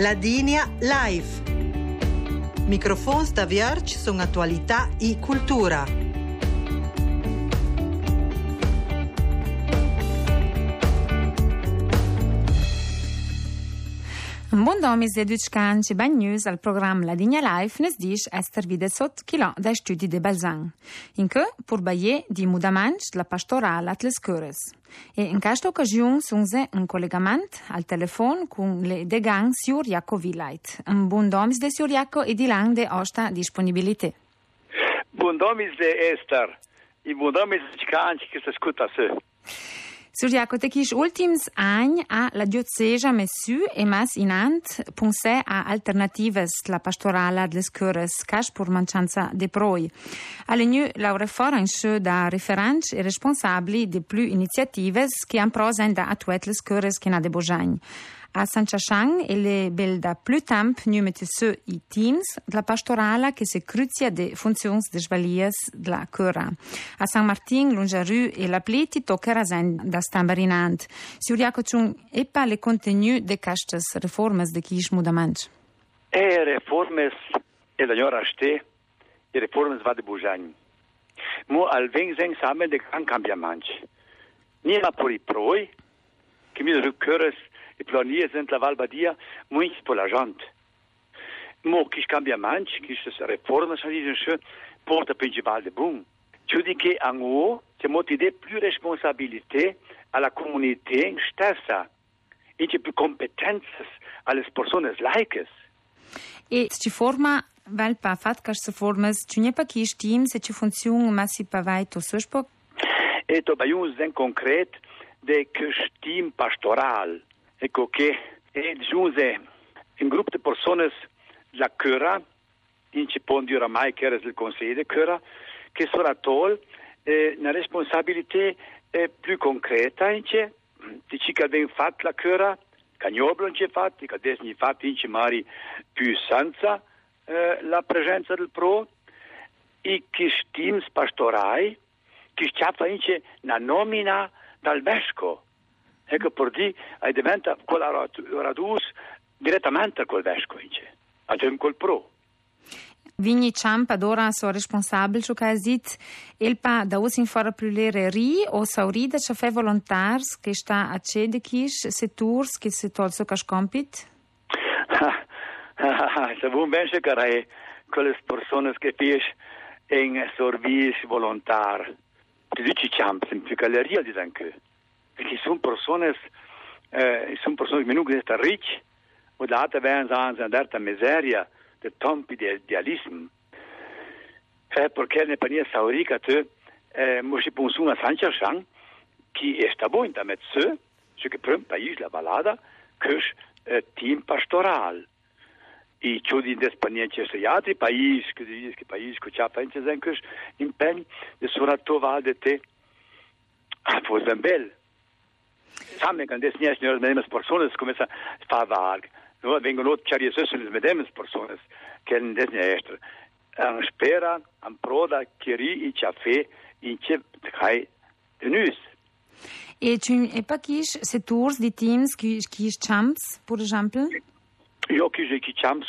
Ladinia Live. Microfons da Vierge sono attualità e cultura. Un buon domis e duccanci ben news al programma La Digna Life nes dice Esther Videsot chi là dai studi de Balzan. In che, pur baie di mudaments la pastorale atles cures. E in questa occasione sunse un collegamento al telefono con le degang Siur Jaco Villait. Un buon domis de Siur Jaco e di lang de osta disponibilità. Buon domis de Esther. I buon domis de duccanci che si ascolta se. Sur Jaco, te quis últims any a la diocesa messu e mas inant punse a alternatives la pastorala des cures cash pur mancianza de proi. Aleniu la refora in se da referents e responsabili de plus iniciatives che han prosen da atuet les cures che na de bojagn. A San Chachang ele bel da plus temp nu mette se i teams la pastorala che se cruzia de funzions de svalies de la cura. A San Martin, Lungeru e la pleti toccera sen da stambarinant. Siuriaco chung epa le contenu de castes reformes de kish mudamant. E reformes e la gnora ste, e reformes va de bujagn. Mo al vengzeng samen de gran cambiaments. Nima por proi, che mi cures e planier sind la Valbadia muito por la gente. Mo quis cambiaments, quis reformas, dice porta principal de bom. Tu dis que en haut, c'est motiver plus responsabilité à la communauté stessa e più competenze alle persone laikes. E ci forma val pa fat că se formas, tu ne pa chi stim se ci funziona ma si pa vai to suspo? E to baiun zen concret de que stim pastoral. Ecco che è giunse un gruppo di persone la cura, in ci pondi oramai che era il consiglio di cura, che sarà tol eh, una responsabilità eh, più concreta in ci, di ci che abbiamo fatto la cura, che non abbiamo fatto, che adesso abbiamo fatto in ci mari più senza eh, la presenza del pro, e che stims pastorai, che sciappa in ci una nomina dal vescovo. Ecco per dire, hai diventa quella radus direttamente col vescovo, a col pro. Vigni Ciampa d'ora so responsabile che ha detto, il pa da us in fora più lere ri o saurida ci fa volontars che sta a cede se tours che se tolso che scompit? Se vuoi ben cercare quelle persone che fisch in servizio volontar. Ti dici Ciampa, in più galleria di anche. Sono persone, eh, sono persone che non sono ricche, o l'altra werden sagen, in certa miseria, de tempi di idealismo. Eh, perché ne pania saurica te, eh, moshi pensuna sancha shang, che è sta buona met se, ce che prim país la balada, che eh, team pastoral. E ciò di despanienze se altri paesi, che dici che paesi che c'ha pensa sen che impegno di sorattoval de te. Ah, poi ben bel. Samme kan det snäs när med personer som kommer fa varg. Nu vengono chiari sösson med dem personer che det snäs. An spera, an proda, kiri i café, in che kai de nus. E tu e pas kish se tours di teams qui qui champs, per esempio? Io che che champs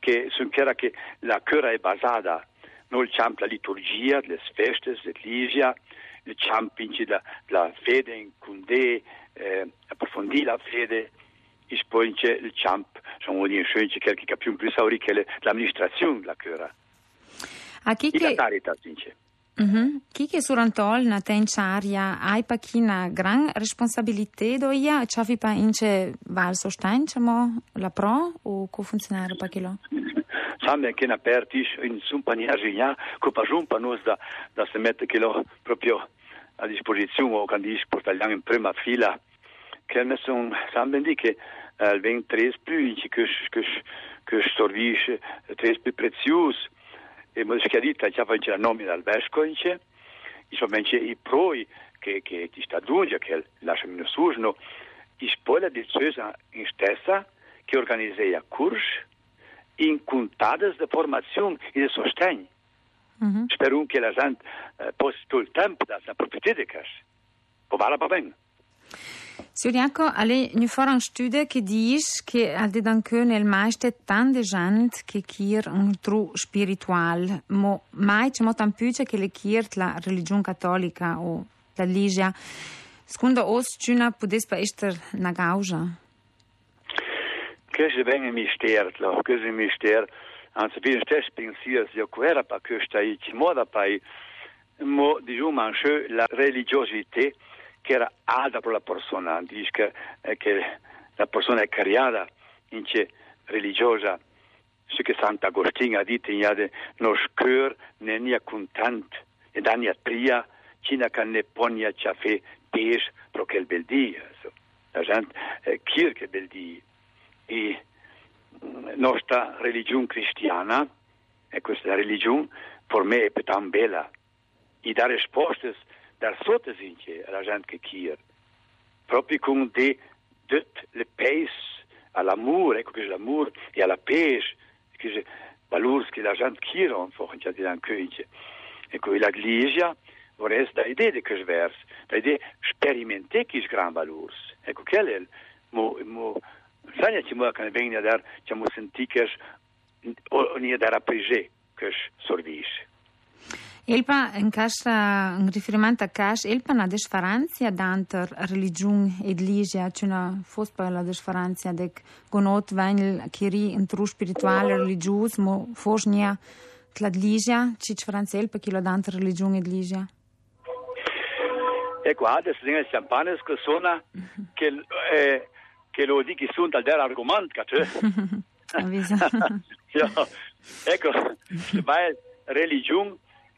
che sono chiara che la cura è basata nel champ la liturgia, le feste, l'ecclesia, in la, la fede in cunde, eh, approfondì la fede, e poi c'è il champ, sono c'è qualche che più più sauri che l'amministrazione la cura. A chi la che carità, dice. Mhm. Chi che surantol na tenciaria hai pa chi na gran responsabilità do ia chavi pa ince val sostein chamo la pro o co funzionare pa chi lo? Samme che aperti in sumpania gigna, che pa giumpa nos da, da se mette che lo proprio a disposizione o quando si portagliamo in prima fila, che ne sono, samme di che eh, il 23 più, che che che storvisce, tre più preziosi, e mo chiarita, c'è anche la nomina al vescovo, ince, insomma, i proi che, che ti sta dunge, che lasciano in susno, i spoiler di Cesa in stessa, che organizza corsi, incultadas de formación y de sostén. Uh -huh. Esperun que las han eh, puesto el tiempo, las han propietéticas. Pues vale para bien. Signor Janko, allez, nous faire une étude qui dit que al de danke nel meiste tant de gens qui kir un tru spiritual, mo mai c'è mo tan più che le kir la religion cattolica o la ligia. Secondo os c'una podespa ester na gauja? Che je ben un mistero, che je un mistero. Anzi, vi stess pensier, io quera pa questa i moda pai, mo diciamo la religiosità che era alta per la persona, dice che, eh, che la persona è creata in ce religiosa, ce che Sant'Agostino ha detto, nos cœur ne nia content, e da nia tria, cina che ne ponia ci fe pes pro quel bel dia. So. La gente, eh, kirche bel dia. E mm, nostra religione cristiana, e questa religione, per me è tan bella, e dà risposte dar sotto zinche la gente che chier. Proprio con de, de le peis all'amore, ecco che l'amore e alla pes, che è valors che la gente in città di Könche. Ecco, la Iglesia vorrei da idea di questo verso, da idea sperimentare che gran valors. Ecco, che è il, mo, Sanja muoia che ne venga dar, ci mo senti che o ni dar apprese che service. Elpa, in casa, in riferimento a casa, Elpa ha differenza entre religione e religia, c'è una forse la differenza di gonot venil chiri in tru spirituale religius, ma forse nia la religia, c'è differenza Elpa che lo dà entre religione e religia? Ecco, adesso le campane che suona che, eh, che lo dico che sono dal argomento, Avvisa. ecco, vai religione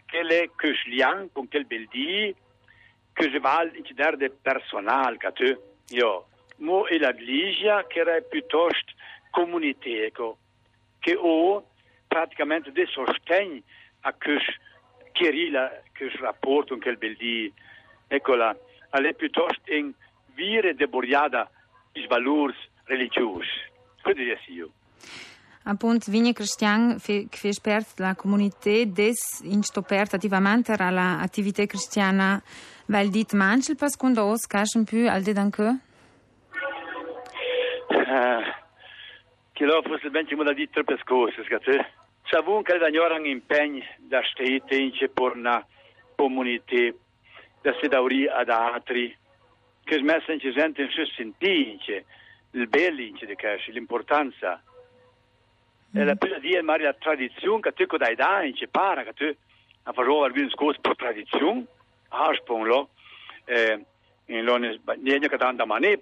quel est que je liang con quel bel di que je val in der de personal catu io mo e la ligia che era piuttosto comunità ecco che o praticamente de sostegno a che chierila che rapporto con quel bel di. Ecco la è piuttosto in vire de boriada is valors religiosi quello dice io Appunto, Vigna Cristian che spert la comunità des instopert attivamente alla attività cristiana vel dit manchel pas quando os cashen più al de danke? Che lo forse ben ci mo da dit troppe cose, scate. Savun che da nyoran impegni da state in ce por na comunità da sedauri ad altri che smessa in ci sente in se sentince il bellince di cash, l'importanza. Mm. La prima dia mari la tradizione che tu dai dai ci para che tu a fare alcune cose per tradizione a sponglo eh in lones niente che tanta mani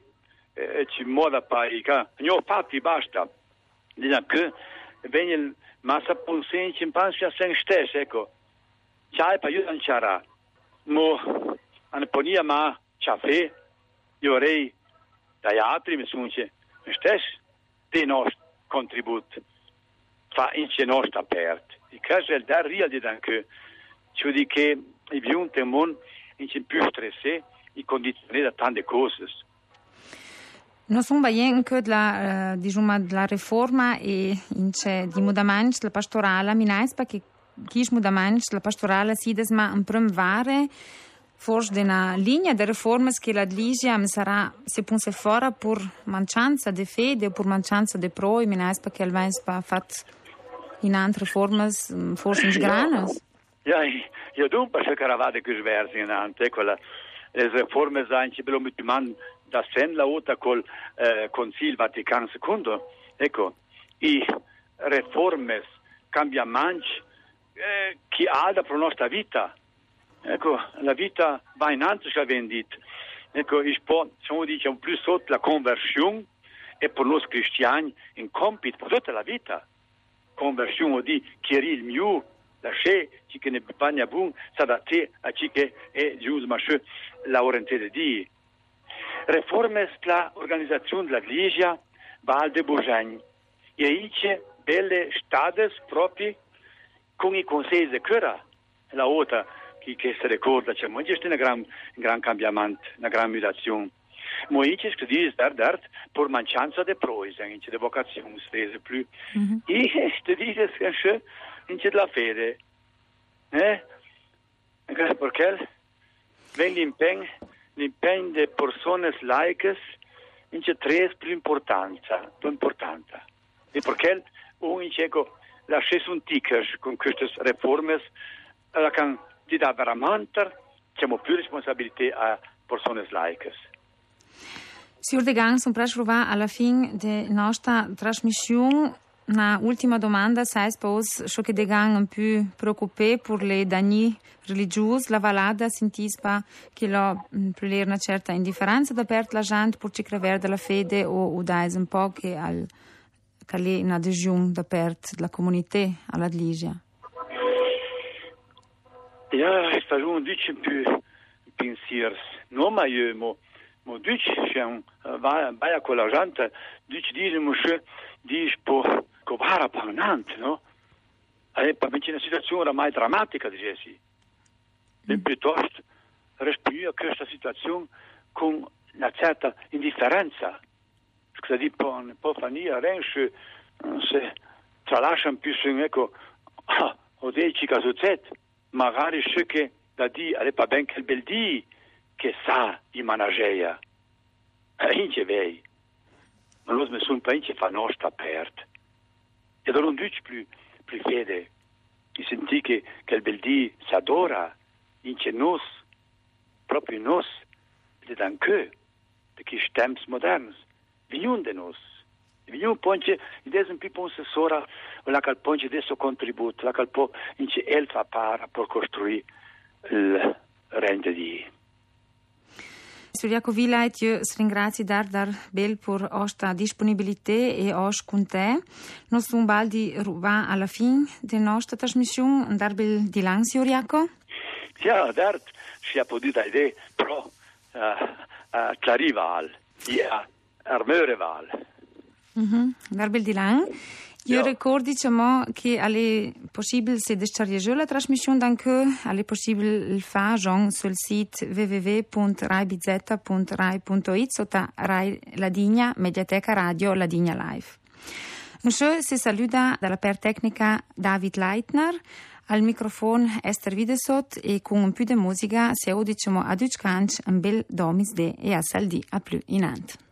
e ci moda pai che no fatti basta. Dica che viene massa ponsen ci pensa sen stesso ecco. C'hai per aiutare c'era. Mo an ponia ma c'ha fe io rei dai altri mi sono stesso di nostro contributo fa ince nostra aperta. I casi del dar real di danke, cioè di che i biunte mon ince più stressé, i condizioni da tante cose. Non sono veient che la, diciamo, la riforma e ince di mudaments la pastorale minais perché chi mudaments la pastorale si desma un prim vare forse una linea di riforme che la Ligia sarà se punse fuori per mancanza di fede o per mancanza di proi minais perché il Vespa ha fatto in altre forme forse grane? Ja, ja, dunque se caravate che sversi in ante, quella le riforme anche bello mit man da sen la ota col eh, Concil Vaticano II. Ecco, i riforme cambiamenti eh, che ha per la nostra vita. Ecco, la vita va in ci abbiamo detto. Ecco, ich po, diciamo, diciamo, più sotto la conversione e per noi cristiani un compito per tutta la vita conversione di Kirill Miu, la che ci che ne bagna bun, s'adatte a ci che è giusto ma la orientare di. Reforme la organizzazione della Ligia Val de Bogagni. E ice belle stades propri con i consigli di cura. La otra che, si ricorda, c'è cioè, un gran, gran cambiamento, una gran mutazione. Moici che dice dar dar per mancanza de proise, in de vocazione stese più. Mm-hmm. E te dice che in la fede. Eh? Perché vengono impegni l'impegno delle persone laiche in c'è tre più importanza, più importanza. E perché un ecco, la un ticker con queste riforme, la can di da veramente abbiamo più responsabilità a persone laiche. Signor De Gang, sono presto alla fine della nostra trasmissione. Una ultima domanda, sai spos, ciò che degan un po' preoccupé per le danni religiosi, la valada sentispa che lo mm, per una certa indifferenza da parte la gente per cicrever della fede o, o dai un po' che al che è un'adesione da parte della comunità alla Ligia. Ja, è stato un dice più pensiers. No, ma io mo mo dice c'è un va vai a quella gente dice dice mo dice po covara pagnante, no? E me c'è una situazione oramai drammatica, dicessi. Ben piuttosto rispondere a questa situazione con una certa indifferenza. Scusa, di può, può finire, renche, se tralasciano più su, ecco, ah, o dici che succede, magari che da dire, è pas ben quel bel di che sa i manageia. E in c'è vei. Ma lo sono pas in c'è fa nostra aperta. E allora non dice più, più fede. Ti senti che, il bel di s'adora, in c'è nos, proprio nos, ed anche, perché stemps moderns, vignun de nos. Vignun ponce, idea un più un sora, la cal ponce adesso contributo, la cal po, in c'è el fa para per costruire il rende di Suriaco Vilait, io ringrazio dar dar bel per vostra disponibilità e os con te. Noi siamo baldi ruba alla fine della nostra trasmissione, dar bel di lang, Suriaco? Ja, dar si ha potuto idea, però uh, uh, clarival, ja, armöreval. Mhm, dar bel di lang. Io ja. ricordo diciamo, che è possibile se dischargare la trasmissione anche è possibile il fare sul sito www.raibz.rai.it sotto Rai Ladigna Mediateca Radio Ladigna Live. Un si saluta dalla per tecnica David Leitner, al microfono Esther Videsot e con un po' di musica si diciamo ad Uccanc un bel domis de e a saldi a più in ant.